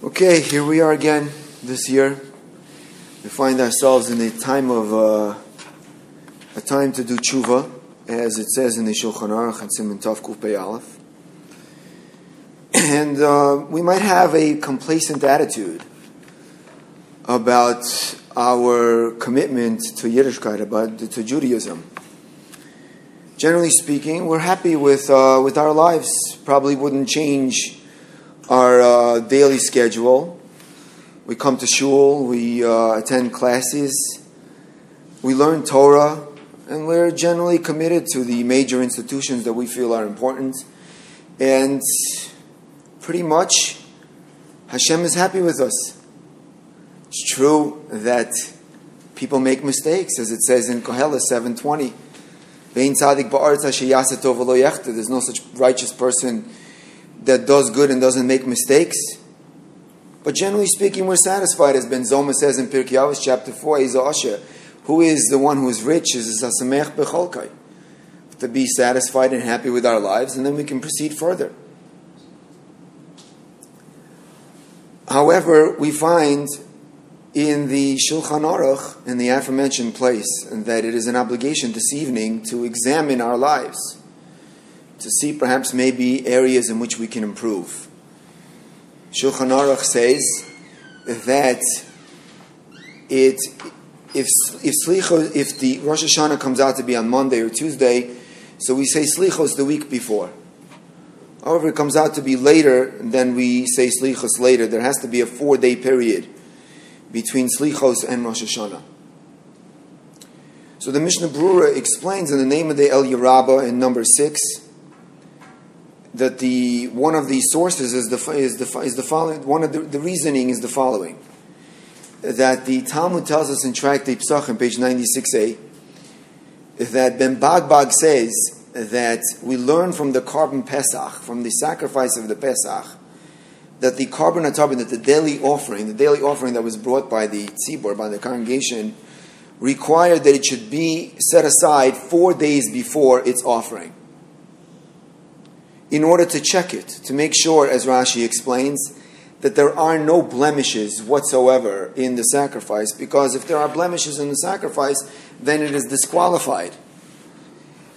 Okay, here we are again this year. We find ourselves in a time of uh, a time to do tshuva, as it says in the Shulchan Aruch and Simon Tov Kuf Aleph. And uh, we might have a complacent attitude about our commitment to Yiddishkeit, about to Judaism. Generally speaking, we're happy with uh, with our lives. Probably wouldn't change our uh, daily schedule. We come to shul, we uh, attend classes, we learn Torah, and we're generally committed to the major institutions that we feel are important. And pretty much, Hashem is happy with us. It's true that people make mistakes, as it says in Koheles 720. There's no such righteous person that does good and doesn't make mistakes. But generally speaking, we're satisfied, as Ben Zoma says in Pirkei Avos chapter 4, Asher, who is the one who is rich, is a Sasamech Becholkai. To be satisfied and happy with our lives, and then we can proceed further. However, we find in the Shulchan Aruch, in the aforementioned place, that it is an obligation this evening to examine our lives, to see perhaps maybe areas in which we can improve. Shulchan Aruch says that it, if if slicho, if the Rosh Hashanah comes out to be on Monday or Tuesday, so we say slichos the week before. However, it comes out to be later, then we say slichos later. There has to be a four day period between slichos and Rosh Hashanah. So the Mishnah Brura explains in the name of the Elya Rabbah in number six that the one of the sources is the is the is the following. One of the, the reasoning is the following that the Talmud tells us in Tractate Psachim, page ninety six a, that Ben Bagbag says that we learn from the korban Pesach, from the sacrifice of the Pesach, that the korban atamid, that the daily offering, the daily offering that was brought by the tzibor, by the congregation, required that it should be set aside four days before its offering in order to check it, to make sure, as Rashi explains, that there are no blemishes whatsoever in the sacrifice, because if there are blemishes in the sacrifice, then it is disqualified.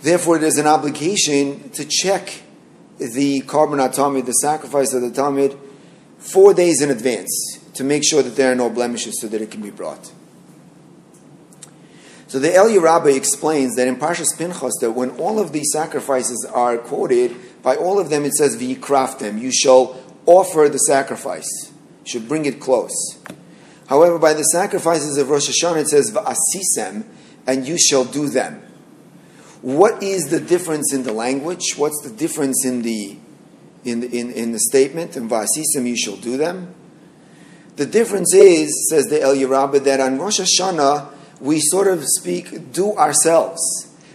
Therefore, it is an obligation to check the korban atamid, the sacrifice of the tamid, four days in advance to make sure that there are no blemishes so that it can be brought. So the Elya Rabbah explains that in Parshas Pinchas that when all of these sacrifices are quoted, by all of them it says them. you shall offer the sacrifice, you should bring it close. However, by the sacrifices of Rosh Hashanah it says va'asisem, and you shall do them. What is the difference in the language? What's the difference in the in in, in the statement? And va'asisem, you shall do them. The difference is, says the Elya Rabbah, that on Rosh Hashanah we sort of speak, do ourselves.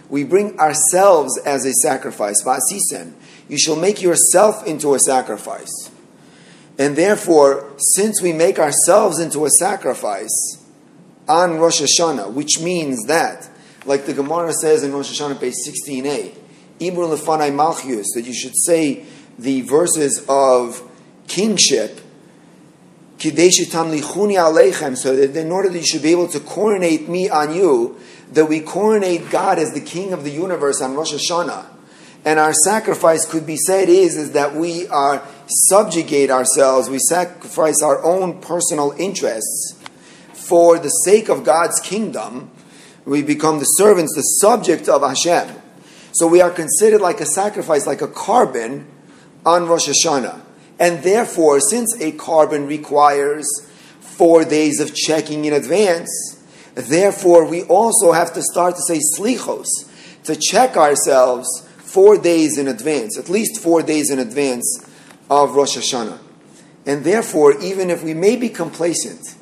We bring ourselves as a sacrifice. Va'asisem. You shall make yourself into a sacrifice. And therefore, since we make ourselves into a sacrifice on Rosh Hashanah, which means that, like the Gemara says in Rosh Hashanah, page 16a, Ibr Lefanai Malchius, that you should say the verses of kingship kideshitamlichunya alechem, so that in order that you should be able to coronate me on you, that we coronate God as the King of the universe on Rosh Hashanah. And our sacrifice could be said is, is that we are subjugate ourselves, we sacrifice our own personal interests for the sake of God's kingdom. We become the servants, the subject of Hashem. So we are considered like a sacrifice, like a korban on Rosh Hashanah. And therefore, since a korban requires four days of checking in advance, therefore we also have to start to say slichos, to check ourselves four days in advance, at least four days in advance of Rosh Hashanah. And therefore, even if we may be complacent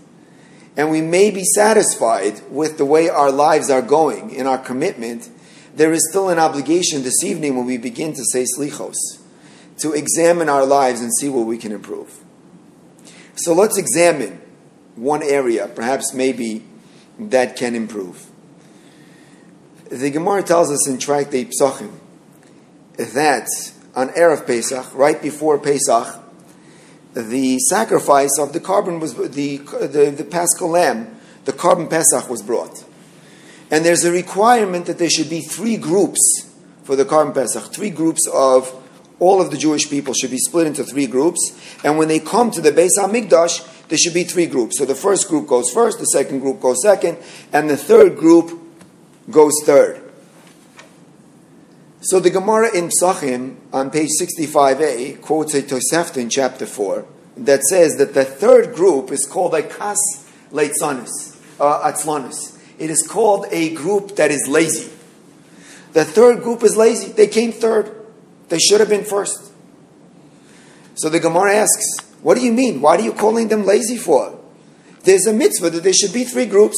and we may be satisfied with the way our lives are going in our commitment, there is still an obligation this evening when we begin to say slichos to examine our lives and see what we can improve. So let's examine one area, perhaps maybe that can improve. The Gemara tells us in Tractate Psachim that on Erev Pesach, right before Pesach, the sacrifice of the korban was the, the, the paschal lamb, the korban pesach was brought. And there's a requirement that there should be three groups for the korban pesach, three groups of all of the Jewish people should be split into three groups. And when they come to the Beis HaMikdash, there should be three groups. So the first group goes first, the second group goes second, and the third group goes third. So the Gemara in Psachim on page 65a quotes a Tosefta in chapter 4 that says that the third group is called a Kas Leitzanis, uh, Atzlanis. It is called a group that is lazy. The third group is lazy. They came third. They should have been first. So the Gemara asks, what do you mean? Why are you calling them lazy for? There's a mitzvah that there should be three groups.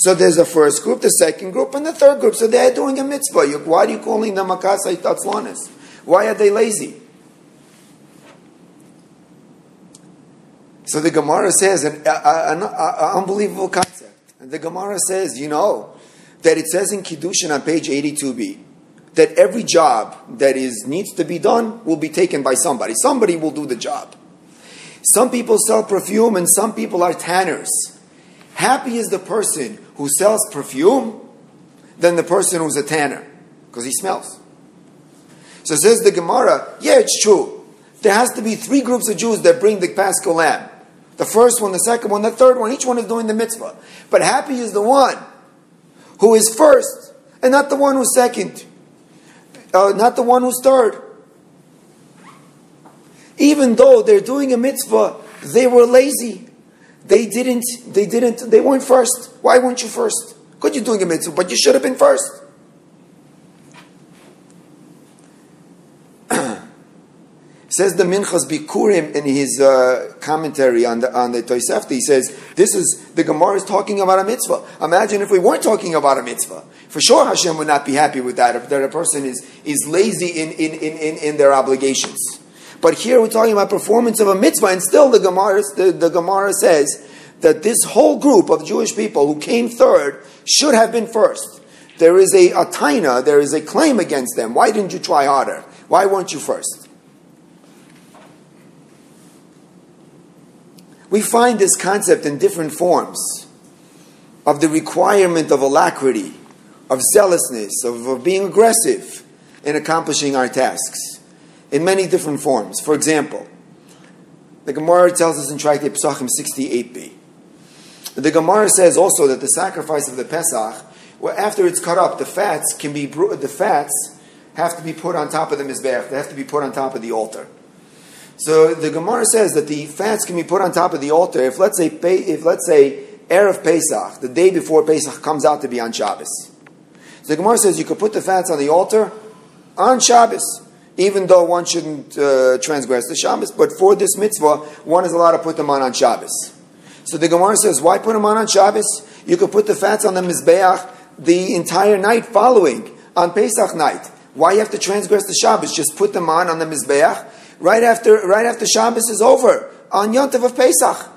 So there's a first group, the second group, and the third group. So they're doing a mitzvah. Why are you calling them akasai tatzlanis? Why are they lazy? So the Gemara says an, an, unbelievable concept. And the Gemara says, you know, that it says in Kiddushin on page 82b that every job that is needs to be done will be taken by somebody. Somebody will do the job. Some people sell perfume and some people are tanners. Happy is the person who sells perfume than the person who's a tanner because he smells. So says the Gemara, yeah, it's true. There has to be three groups of Jews that bring the Paschal lamb. The first one, the second one, the third one. Each one is doing the mitzvah. But happy is the one who is first and not the one who's second uh, not the one who's third. Even though they're doing a mitzvah, they were lazy. They didn't, they didn't, they weren't first. Why weren't you first? Good, you're doing a mitzvah, but you should have been first. says the Minchas Bikurim in his uh, commentary on the on the Tosefta. He says this is the Gemara is talking about a mitzvah. Imagine if we weren't talking about a mitzvah. For sure, Hashem would not be happy with that if that a person is is lazy in in, in, in, in their obligations. But here we're talking about performance of a mitzvah, and still the Gemara the, the Gemara says that this whole group of Jewish people who came third should have been first. There is a, a taina, there is a claim against them. Why didn't you try harder? Why weren't you first? We find this concept in different forms of the requirement of alacrity, of zealousness, of, of being aggressive in accomplishing our tasks in many different forms. For example, the Gemara tells us in Tractate Pesachim 68b. The Gemara says also that the sacrifice of the Pesach, well, after it's cut up, the fats can be the fats have to be put on top of the mizbeach. They have to be put on top of the altar. So the Gemara says that the fats can be put on top of the altar if let's say if let's say erev Pesach, the day before Pesach comes out to be on Shabbos. So the Gemara says you could put the fats on the altar on Shabbos, even though one shouldn't uh, transgress the Shabbos. But for this mitzvah, one is allowed to put them on on Shabbos. So the Gemara says, why put them on on Shabbos? You could put the fats on the mizbeach the entire night following on Pesach night. Why you have to transgress the Shabbos? Just put them on on the mizbeach right after, right after Shabbos is over, on Yontav of Pesach.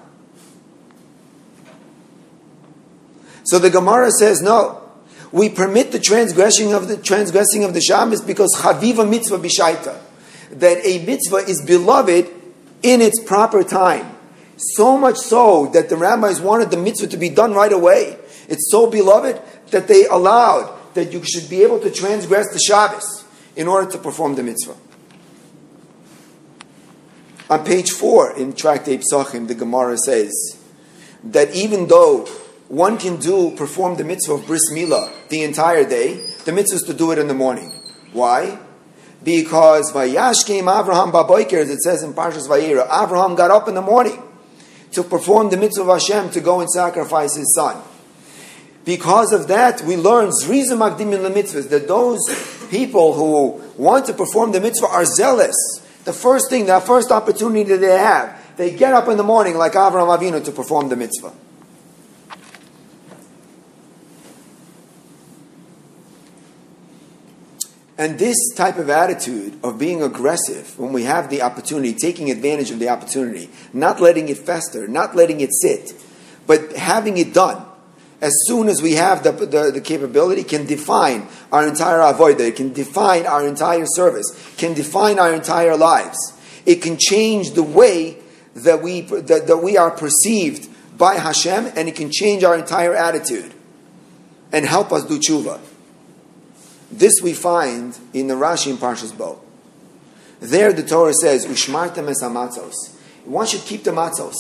So the Gemara says, no. We permit the transgressing of the transgressing of the Shabbos because chaviva mitzvah bishaita, that a mitzvah is beloved in its proper time. So much so that the rabbis wanted the mitzvah to be done right away. It's so beloved that they allowed that you should be able to transgress the Shabbos in order to perform the mitzvah. On page four in Tractate Psachim, the Gemara says that even though one can do perform the mitzvah of bris milah the entire day, the mitzvah is to do it in the morning. Why? Because Vayashkem Avraham Baboiker, as it says in Parshas Vayera, Avraham got up in the morning to perform the mitzvah of Hashem to go and sacrifice his son. Because of that, we learn Zrizim Magdim in the mitzvahs, that those people who want to perform the mitzvah are zealous the first thing, that first opportunity that they have, they get up in the morning like Avraham Avinu to perform the mitzvah. And this type of attitude of being aggressive when we have the opportunity, taking advantage of the opportunity, not letting it fester, not letting it sit, but having it done, as soon as we have the, the, the, capability, can define our entire avodah, it can define our entire service, can define our entire lives. It can change the way that we, that, that we are perceived by Hashem and it can change our entire attitude and help us do tshuva. This we find in the Rashi in Parshas Bo. There the Torah says, Ushmartem es amatzos. One should keep the matzos.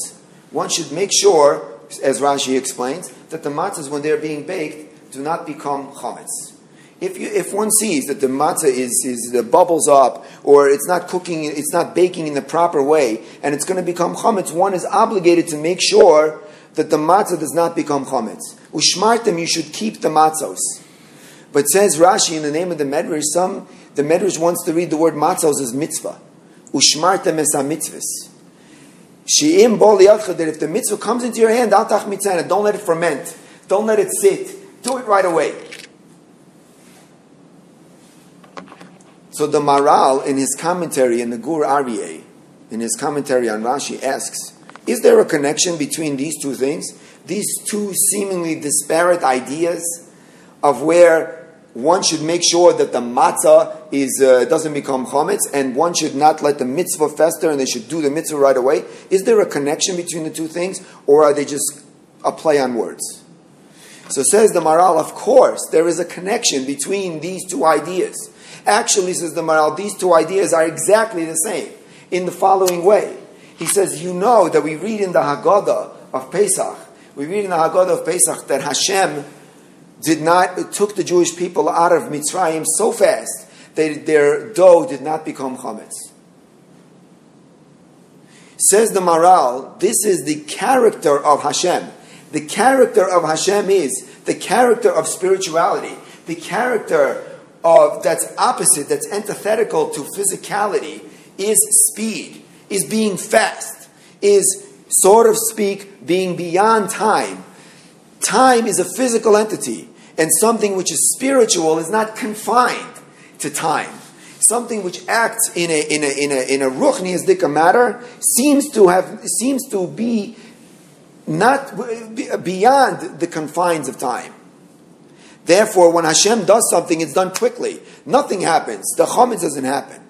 One should make sure, as Rashi explains, that the matzos, when they're being baked, do not become chametz. If, you, if one sees that the matzah is, is the bubbles up, or it's not cooking, it's not baking in the proper way, and it's going to become chametz, one is obligated to make sure that the matzah does not become chametz. Ushmartem, you should keep the matzos. But says Rashi in the name of the Medrash, some the Medrash wants to read the word matzos as mitzvah. Ushmartem es mitzvahs. Shi'im bol that if the mitzvah comes into your hand, don't let it ferment. Don't let it sit. Do it right away. So the Maharal, in his commentary in the Gur Aryeh, in his commentary on Rashi, asks, is there a connection between these two things? These two seemingly disparate ideas of where one should make sure that the matzah is, uh, doesn't become chametz, and one should not let the mitzvah fester, and they should do the mitzvah right away. Is there a connection between the two things, or are they just a play on words? So says the Maharal, of course, there is a connection between these two ideas. Actually, says the Maharal, these two ideas are exactly the same in the following way. He says, You know that we read in the Haggadah of Pesach, we read in the Haggadah of Pesach that Hashem did not took the Jewish people out of Mitzrayim so fast that their dough did not become chametz. Says the Maharal, this is the character of Hashem. The character of Hashem is the character of spirituality, the character of that's opposite, that's antithetical to physicality, is speed, is being fast, is sort of speak being beyond time. Time is a physical entity and something which is spiritual is not confined to time. Something which acts in a in a in a in a ruchniisdika matter seems to have seems to be not beyond the confines of time. Therefore, when Hashem does something, it's done quickly. Nothing happens. The chometz doesn't happen.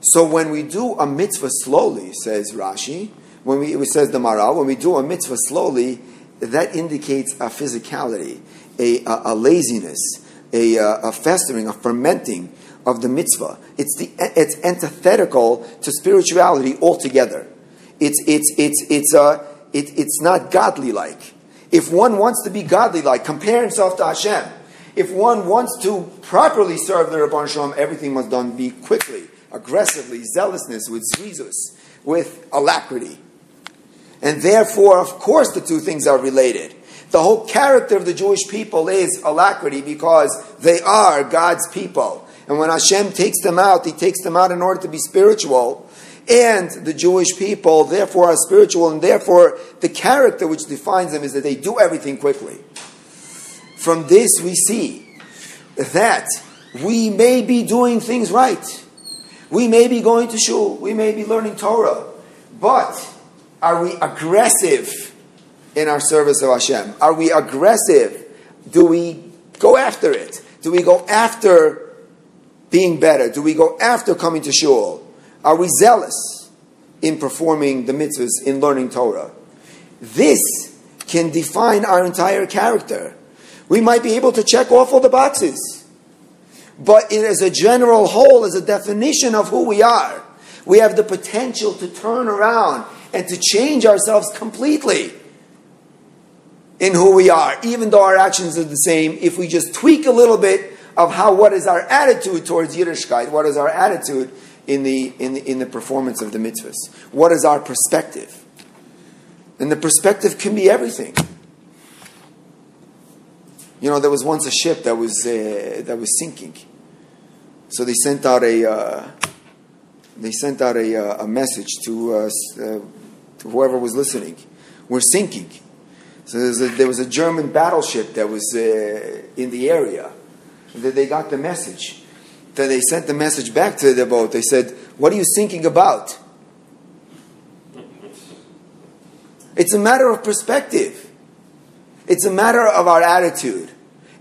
So when we do a mitzvah slowly, says Rashi, when we it says the Maharal, when we do a mitzvah slowly, that indicates a physicality, a, a, a laziness, a, a, festering, a fermenting of the mitzvah. It's, the, it's antithetical to spirituality altogether. It's, it's, it's, it's, uh, it, it's not godly like. If one wants to be godly like, compare himself to Hashem. If one wants to properly serve the Rabban Shalom, everything must done be quickly, aggressively, zealousness, with zrizus, with alacrity. And therefore, of course, the two things are related. The whole character of the Jewish people is alacrity because they are God's people. And when Hashem takes them out, He takes them out in order to be spiritual. And the Jewish people, therefore, are spiritual, and therefore, the character which defines them is that they do everything quickly. From this, we see that we may be doing things right. We may be going to shul. We may be learning Torah. But are we aggressive in our service of Hashem? Are we aggressive? Do we go after it? Do we go after being better? Do we go after coming to shul? Are we zealous in performing the mitzvahs, in learning Torah? This can define our entire character. We might be able to check off all the boxes, but it as a general whole, as a definition of who we are, we have the potential to turn around and to change ourselves completely in who we are, even though our actions are the same, if we just tweak a little bit of how what is our attitude towards Yiddishkeit, what is our attitude in the, in the, in the performance of the mitzvahs, what is our perspective. And the perspective can be everything. You know, there was once a ship that was, uh, that was sinking. So they sent out a, uh, they sent out a, uh, a message to, uh, to whoever was listening. We're sinking. So a, there was a German battleship that was uh, in the area. That they got the message. Then they sent the message back to the boat. They said, "What are you thinking about?" It's a matter of perspective. It's a matter of our attitude.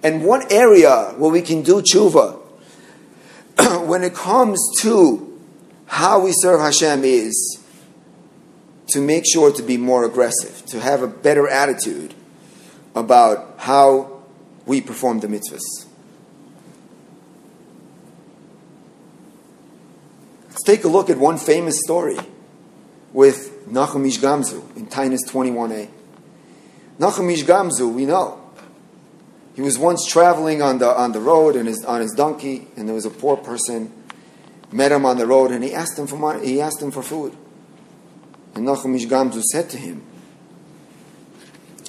And one area where we can do tshuva, when it comes to how we serve Hashem is to make sure to be more aggressive, to have a better attitude about how we perform the mitzvahs. Let's take a look at one famous story with Nachum Ish Gamzu in Taanis 21a. Nachum Ish Gamzu, we know. He was once traveling on the, on the road and his, on his donkey, and there was a poor person met him on the road, and he asked him for money, he asked him for food. And Nachum Gamzu said to him,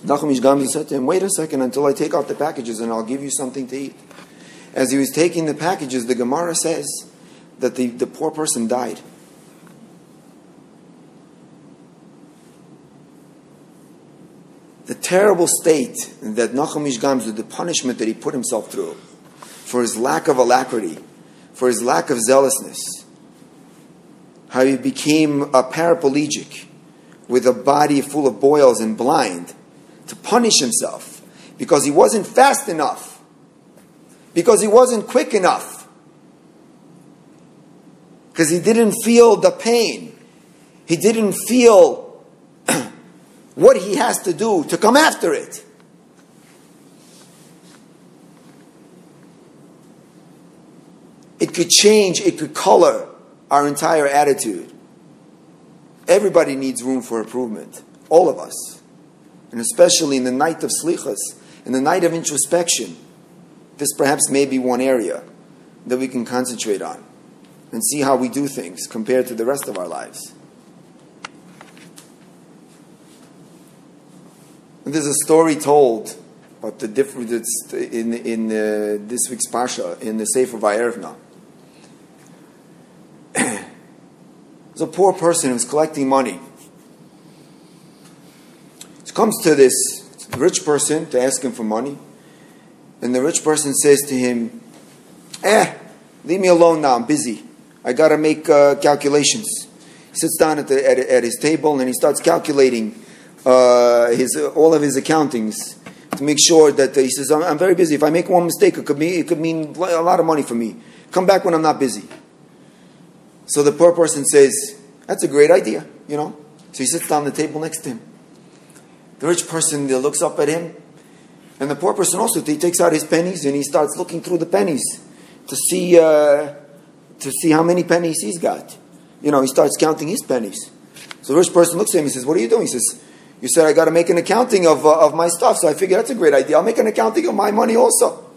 Nachum Gamzu said to him, wait a second until I take out the packages and I'll give you something to eat. As he was taking the packages, the Gemara says that the, the poor person died. the terrible state that Nachum Gamzu, the punishment that he put himself through for his lack of alacrity, for his lack of zealousness, how he became a paraplegic with a body full of boils and blind to punish himself because he wasn't fast enough, because he wasn't quick enough, because he didn't feel the pain, he didn't feel what he has to do to come after it. It could change, it could color our entire attitude. Everybody needs room for improvement, all of us. And especially in the night of slichos, in the night of introspection, this perhaps may be one area that we can concentrate on and see how we do things compared to the rest of our lives. And There's a story told about the difference in in uh, this week's parsha in the Sefer Vayerevna. There's a poor person who's collecting money. Comes to this rich person to ask him for money, and the rich person says to him, "Eh, leave me alone now. I'm busy. I got to make uh, calculations." He sits down at, the, at, at his table and he starts calculating uh, his all of his accountings to make sure that uh, he says, I'm, I'm, very busy. If I make one mistake, it could, be, it could mean a lot of money for me. Come back when I'm not busy. So the poor person says, That's a great idea, you know. So he sits down the table next to him. The rich person looks up at him, and the poor person also he takes out his pennies and he starts looking through the pennies to see uh, to see how many pennies he's got. You know, he starts counting his pennies. So the rich person looks at him. He says, "What are you doing?" He says, you said I got to make an accounting of, uh, of my stuff, so I figured that's a great idea. I'll make an accounting of my money also.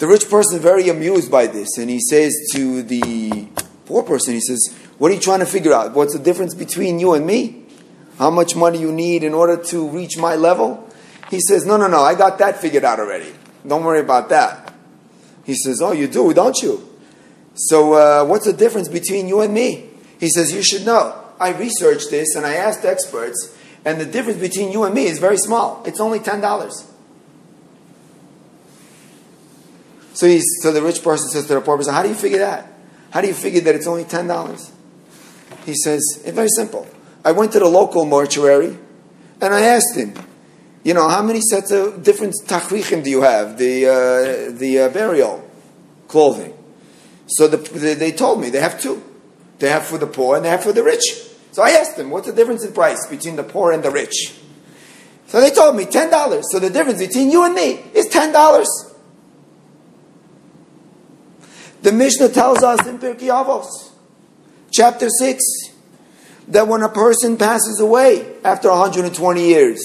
The rich person very amused by this, and he says to the poor person, he says, "What are you trying to figure out? What's the difference between you and me? How much money you need in order to reach my level?" He says, "No, no, no. I got that figured out already. Don't worry about that." He says, "Oh, you do, don't you?" So, uh, what's the difference between you and me? He says, You should know. I researched this and I asked experts, and the difference between you and me is very small. It's only $10. So so the rich person says to the poor person, "How do you figure that? How do you figure that it's only ten dollars?" He says, "It's very simple. I went to the local mortuary, and I asked him, you know, how many sets of different tachrichim do you have? The uh, the uh, burial clothing." So the, they told me they have two. They have for the poor and they have for the rich. So I asked them, what's the difference in price between the poor and the rich? So they told me $10. So the difference between you and me is $10. The Mishnah tells us in Pirkei Avos, chapter 6, that when a person passes away after 120 years,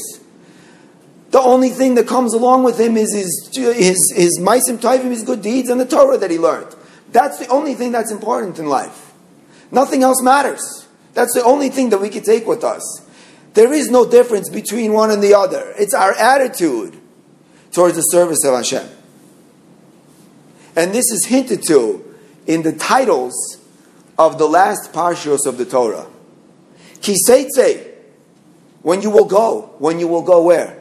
the only thing that comes along with him is his, his, his Maisim Taivim, his good deeds, and the Torah that he learned. That's the only thing that's important in life. Nothing else matters. That's the only thing that we can take with us. There is no difference between one and the other. It's our attitude towards the service of Hashem. And this is hinted to in the titles of the last parshas of the Torah. Kiseitze, when you will go. When you will go where?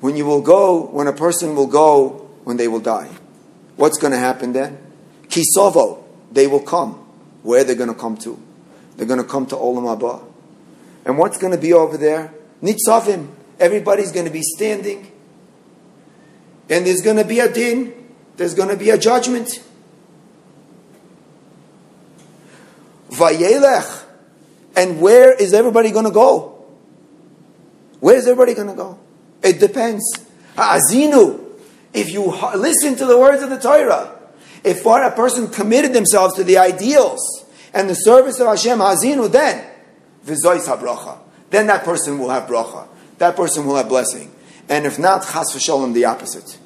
When you will go, when a person will go, when they will die. What's going to happen then? Kisovo, they will come. Where they're going to come to? They're going to come to Olam Haba. And what's going to be over there? Nitzavim. Everybody's going to be standing. And there's going to be a din. There's going to be a judgment. Vayelech. And where is everybody going to go? Where is everybody going to go? It depends. Azinu. If you listen to the words of the Torah, if a person committed themselves to the ideals and the service of Hashem, Azinu, then v'zois habracha. Then that person will have bracha. That person will have blessing. And if not, chas v'sholem, the opposite.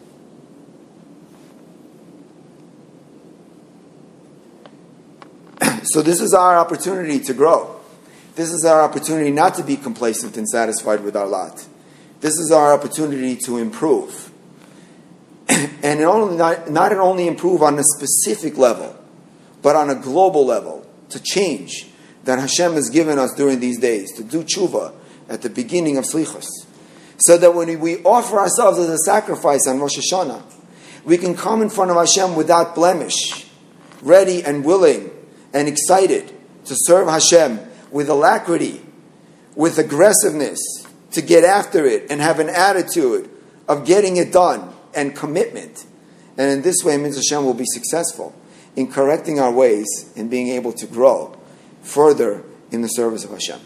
So this is our opportunity to grow. This is our opportunity not to be complacent and satisfied with our lot. This is our opportunity to improve. and only, not, not only improve on a specific level, but on a global level, to change that Hashem has given us during these days, to do tshuva at the beginning of Slichos. So that when we offer ourselves as a sacrifice on Rosh Hashanah, we can come in front of Hashem without blemish, ready and willing and excited to serve Hashem with alacrity, with aggressiveness, to get after it and have an attitude of getting it done and commitment. And in this way, Mitzvah Hashem will be successful in correcting our ways and being able to grow further in the service of Hashem.